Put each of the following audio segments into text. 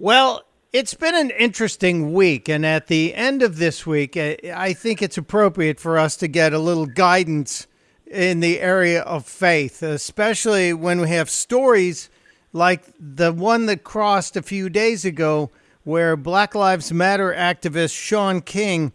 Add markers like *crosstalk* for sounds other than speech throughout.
Well, it's been an interesting week, and at the end of this week, I think it's appropriate for us to get a little guidance in the area of faith, especially when we have stories like the one that crossed a few days ago, where Black Lives Matter activist Shaun King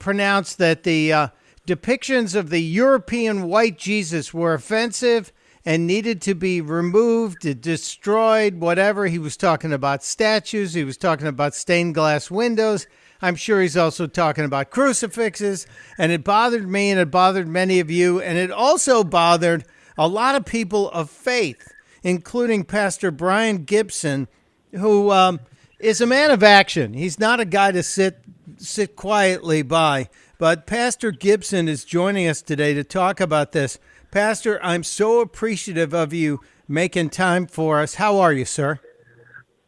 pronounced that the uh, depictions of the European white Jesus were offensive and needed to be removed, destroyed, whatever. He was talking about statues, he was talking about stained glass windows. I'm sure he's also talking about crucifixes. And it bothered me and it bothered many of you. And it also bothered a lot of people of faith, including Pastor Brian Gibson, who um, is a man of action. He's not a guy to sit sit quietly by. But Pastor Gibson is joining us today to talk about this. Pastor, I'm so appreciative of you making time for us. How are you, sir?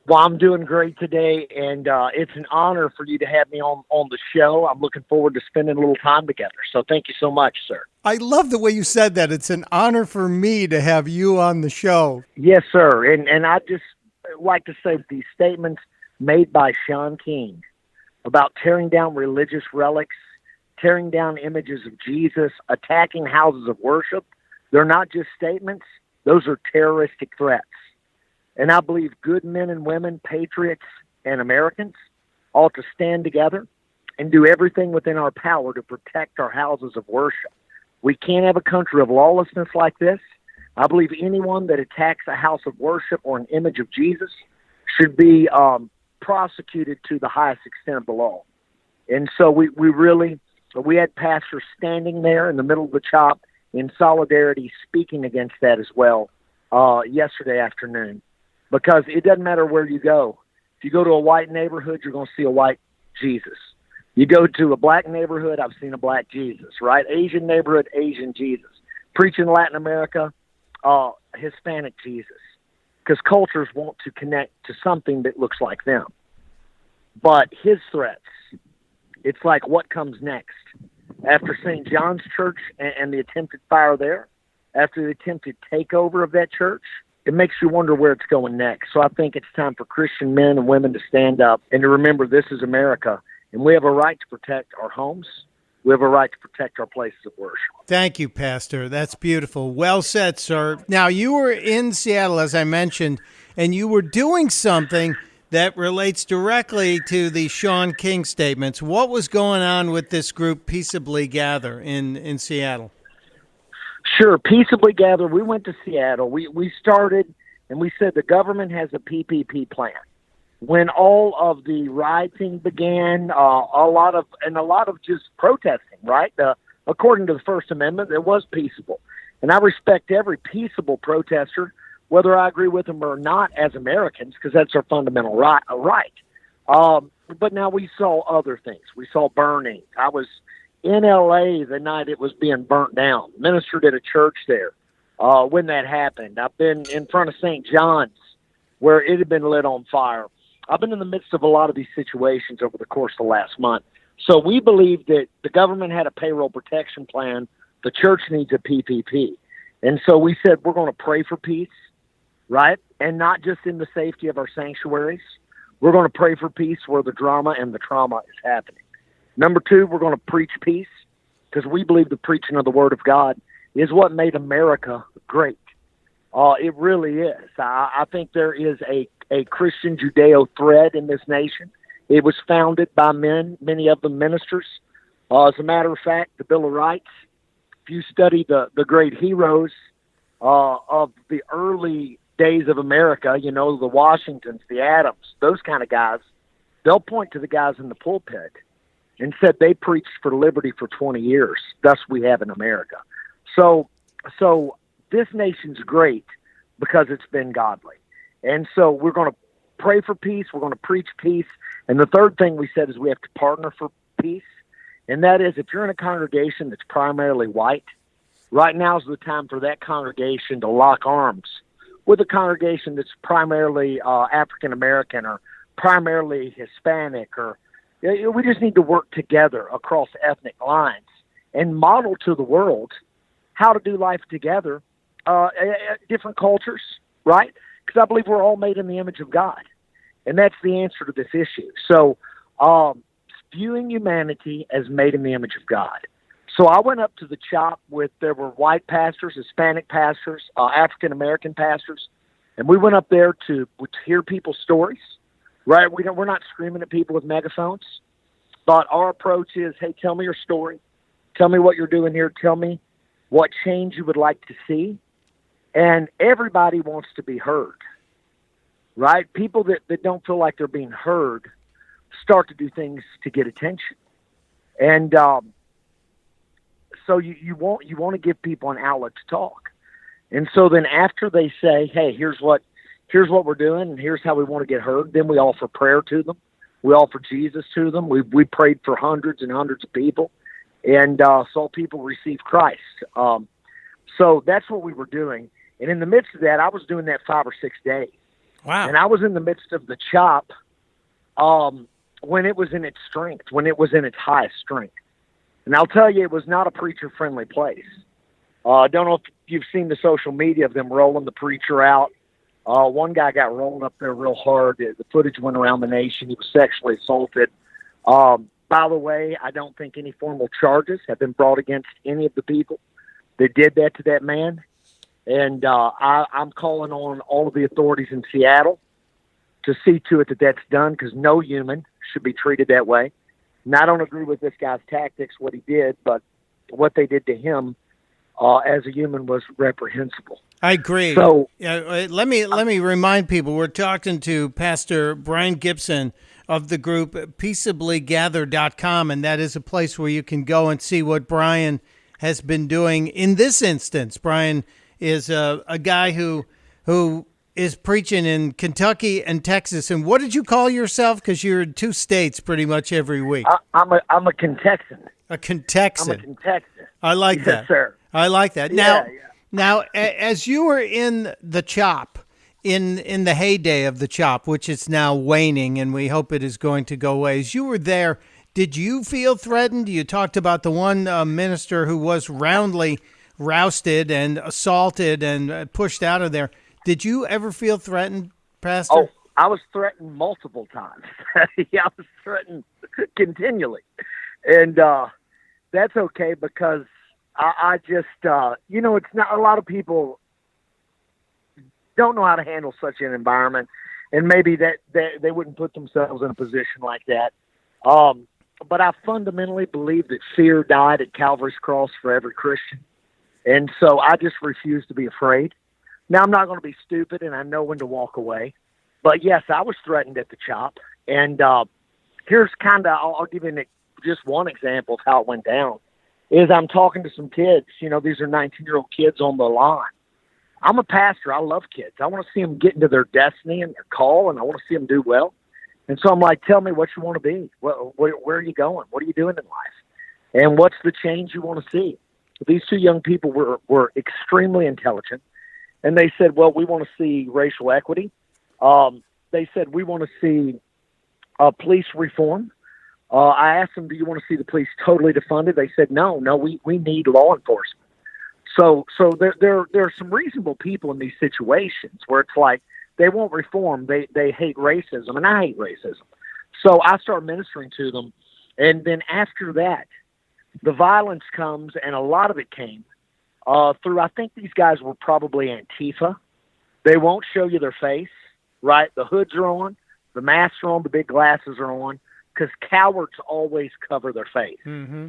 Well, I'm doing great today, and uh, it's an honor for you to have me on, on the show. I'm looking forward to spending a little time together. So thank you so much, sir. I love the way you said that. It's an honor for me to have you on the show. Yes, sir. And and I just like to say these statements made by Shaun King about tearing down religious relics, tearing down images of Jesus, attacking houses of worship. They're not just statements; those are terroristic threats. And I believe good men and women, patriots and Americans, ought to stand together and do everything within our power to protect our houses of worship. We can't have a country of lawlessness like this. I believe anyone that attacks a house of worship or an image of Jesus should be um, prosecuted to the highest extent of the law. And so we, we really, we had pastors standing there in the middle of the chop in solidarity speaking against that as well uh, yesterday afternoon because it doesn't matter where you go. If you go to a white neighborhood, you're going to see a white Jesus. You go to a black neighborhood, I've seen a black Jesus, right? Asian neighborhood, Asian Jesus. Preach in Latin America, uh, Hispanic Jesus. Because cultures want to connect to something that looks like them. But his threats, it's like what comes next? After St. John's Church and, and the attempted fire there, after the attempted takeover of that church, it makes you wonder where it's going next. So I think it's time for Christian men and women to stand up and to remember this is America, and we have a right to protect our homes. We have a right to protect our places of worship. Thank you, Pastor. That's beautiful. Well said, sir. Now, you were in Seattle, as I mentioned, and you were doing something that relates directly to the Shaun King statements. What was going on with this group, Peaceably Gather, in, in Seattle? Sure, peaceably gather. We went to Seattle. We we started and we said the government has a PPP plan. When all of the rioting began, uh, a lot of and a lot of just protesting, right? Uh, according to the First Amendment, it was peaceable, and I respect every peaceable protester, whether I agree with them or not, as Americans, because that's our fundamental right. right. Um, but now we saw other things. We saw burning. I was in LA the night it was being burnt down. Ministered at a church there uh, when that happened. I've been in front of St. John's where it had been lit on fire. I've been in the midst of a lot of these situations over the course of the last month. So we believe that the government had a payroll protection plan. The church needs a PPP. And so we said we're going to pray for peace, right? And not just in the safety of our sanctuaries. We're going to pray for peace where the drama and the trauma is happening. Number two, we're going to preach peace because we believe the preaching of the Word of God is what made America great. Uh, it really is. I, I think there is a, a Christian Judeo thread in this nation. It was founded by men, many of them ministers. Uh, as a matter of fact, the Bill of Rights, if you study the, the great heroes uh, of the early days of America, you know, the Washingtons, the Adams, those kind of guys, they'll point to the guys in the pulpit and said they preached for liberty for 20 years. Thus, we have in America. So, so this nation's great because it's been godly, and so we're going to pray for peace. We're going to preach peace, and the third thing we said is we have to partner for peace, and that is if you're in a congregation that's primarily white, right now is the time for that congregation to lock arms with a congregation that's primarily uh, African American or primarily Hispanic or we just need to work together across ethnic lines and model to the world how to do life together, uh, different cultures, right? Because I believe we're all made in the image of God. and that's the answer to this issue. So, um, viewing humanity as made in the image of God. So I went up to the chop with there were white pastors, Hispanic pastors, uh, African American pastors, and we went up there to, to hear people's stories. Right? We don't, we're not screaming at people with megaphones, but our approach is, hey, tell me your story, tell me what you're doing here, tell me what change you would like to see, and everybody wants to be heard. Right? People that, that don't feel like they're being heard start to do things to get attention, and um, so you, you want you want to give people an outlet to talk. And so then after they say, "Hey, here's what here's what we're doing, and here's how we want to get heard," then we offer prayer to them. We offer Jesus to them. We we prayed for hundreds and hundreds of people, and uh, saw people receive Christ. Um, so that's what we were doing. And in the midst of that, I was doing that five or six days. Wow. And I was in the midst of the chop um, when it was in its strength, when it was in its highest strength. And I'll tell you, it was not a preacher friendly place. Uh, I don't know if you've seen the social media of them rolling the preacher out. Uh, one guy got rolled up there real hard. The footage went around the nation. He was sexually assaulted. Um, by the way, I don't think any formal charges have been brought against any of the people that did that to that man. And uh, I, I'm calling on all of the authorities in Seattle to see to it that that's done because no human should be treated that way. And I don't agree with this guy's tactics, what he did, but what they did to him uh, as a human was reprehensible. I agree. So uh, let me let me remind people we're talking to Pastor Brian Gibson of the group peaceablygather.com and that is a place where you can go and see what Brian has been doing in this instance. Brian is a, a guy who who is preaching in Kentucky and Texas. And what did you call yourself? Because you're in two states pretty much every week. I, I'm a I'm a Contexan. A I'm a Contexan. Contexan. I like Yes, that. sir. I like that. Now, Yeah, yeah. now, a- as you were in the chop, in in the heyday of the chop, which is now waning, and we hope it is going to go away. As you were there, did you feel threatened? You talked about the one uh, minister who was roundly rousted and assaulted and uh, pushed out of there. Did you ever feel threatened, Pastor? Oh, I was threatened multiple times. *laughs* yeah, I was threatened continually, and uh, that's okay because I, I just, uh, you know, it's not a lot of people don't know how to handle such an environment, and maybe that, that they wouldn't put themselves in a position like that. Um, but I fundamentally believe that fear died at Calvary's cross for every Christian, and so I just refuse to be afraid. Now I'm not going to be stupid, and I know when to walk away. But yes, I was threatened at the chop, and uh, here's kind of I'll, I'll give you an, just one example of how it went down. Is I'm talking to some kids. You know, these are 19 year old kids on the line. I'm a pastor. I love kids. I want to see them get into their destiny and their call, and I want to see them do well. And so I'm like, tell me what you want to be. What, where, where are you going? What are you doing in life? And what's the change you want to see? These two young people were were extremely intelligent, and they said, well, we want to see racial equity. Um, they said we want to see uh, police reform. Uh, I asked them, "Do you want to see the police totally defunded?" They said, "No, no, we we need law enforcement." So, so there there there are some reasonable people in these situations where it's like they won't reform, they they hate racism, and I hate racism. So I start ministering to them, and then after that, the violence comes, and a lot of it came uh, through. I think these guys were probably Antifa. They won't show you their face, right? The hoods are on, the masks are on, the big glasses are on, because cowards always cover their face. Mm-hmm.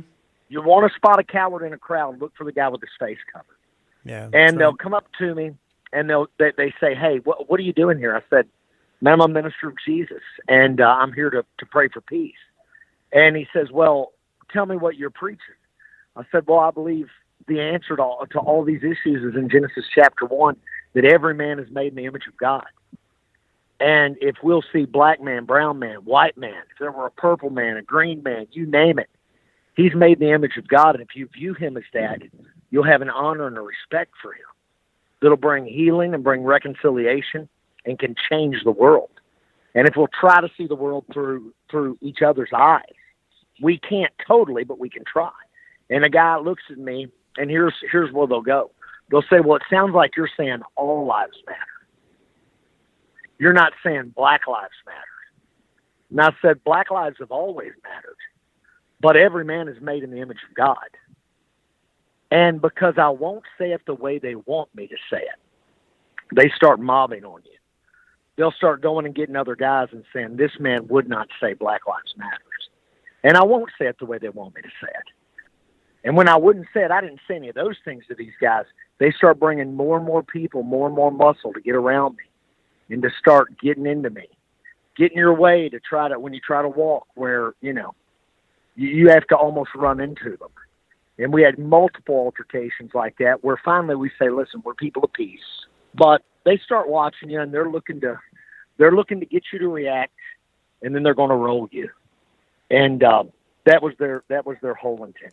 You want to spot a coward in a crowd, look for the guy with his face covered. Yeah. And they'll come up to me and they'll they, they say, "Hey, what what are you doing here?" I said, "Man, I'm a minister of Jesus, and uh, I'm here to to pray for peace." And he says, "Well, tell me what you're preaching." I said, "Well, I believe the answer to all, to all these issues is in Genesis chapter one that every man is made in the image of God." And if we'll see black man, brown man, white man, if there were a purple man, a green man, you name it, he's made in the image of God. And if you view him as that, you'll have an honor and a respect for him that'll bring healing and bring reconciliation and can change the world. And if we'll try to see the world through through each other's eyes, we can't totally, but we can try. And a guy looks at me, and here's here's where they'll go. They'll say, "Well, it sounds like you're saying all lives matter. You're not saying Black Lives Matter." And I said, Black lives have always mattered, but every man is made in the image of God. And because I won't say it the way they want me to say it, they start mobbing on you. They'll start going and getting other guys and saying, This man would not say Black Lives Matters. And I won't say it the way they want me to say it. And when I wouldn't say it, I didn't say any of those things to these guys. They start bringing more and more people, more and more muscle to get around me and to start getting into me, getting your way to try to, when you try to walk where, you know, you, you have to almost run into them. And we had multiple altercations like that where finally we say, listen, we're people of peace. But they start watching you and they're looking to, they're looking to get you to react and then they're going to roll you. And, uh, that was their, that was their whole intention.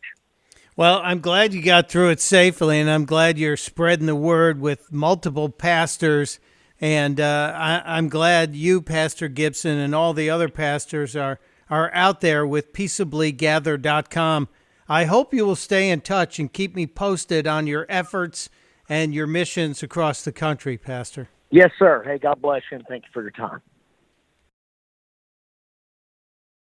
Well, I'm glad you got through it safely, and I'm glad you're spreading the word with multiple pastors. And uh, I, I'm glad you, Pastor Gibson, and all the other pastors are are out there with peaceablygather.com. I hope you will stay in touch and keep me posted on your efforts and your missions across the country, Pastor. Yes, sir. Hey, God bless you and thank you for your time.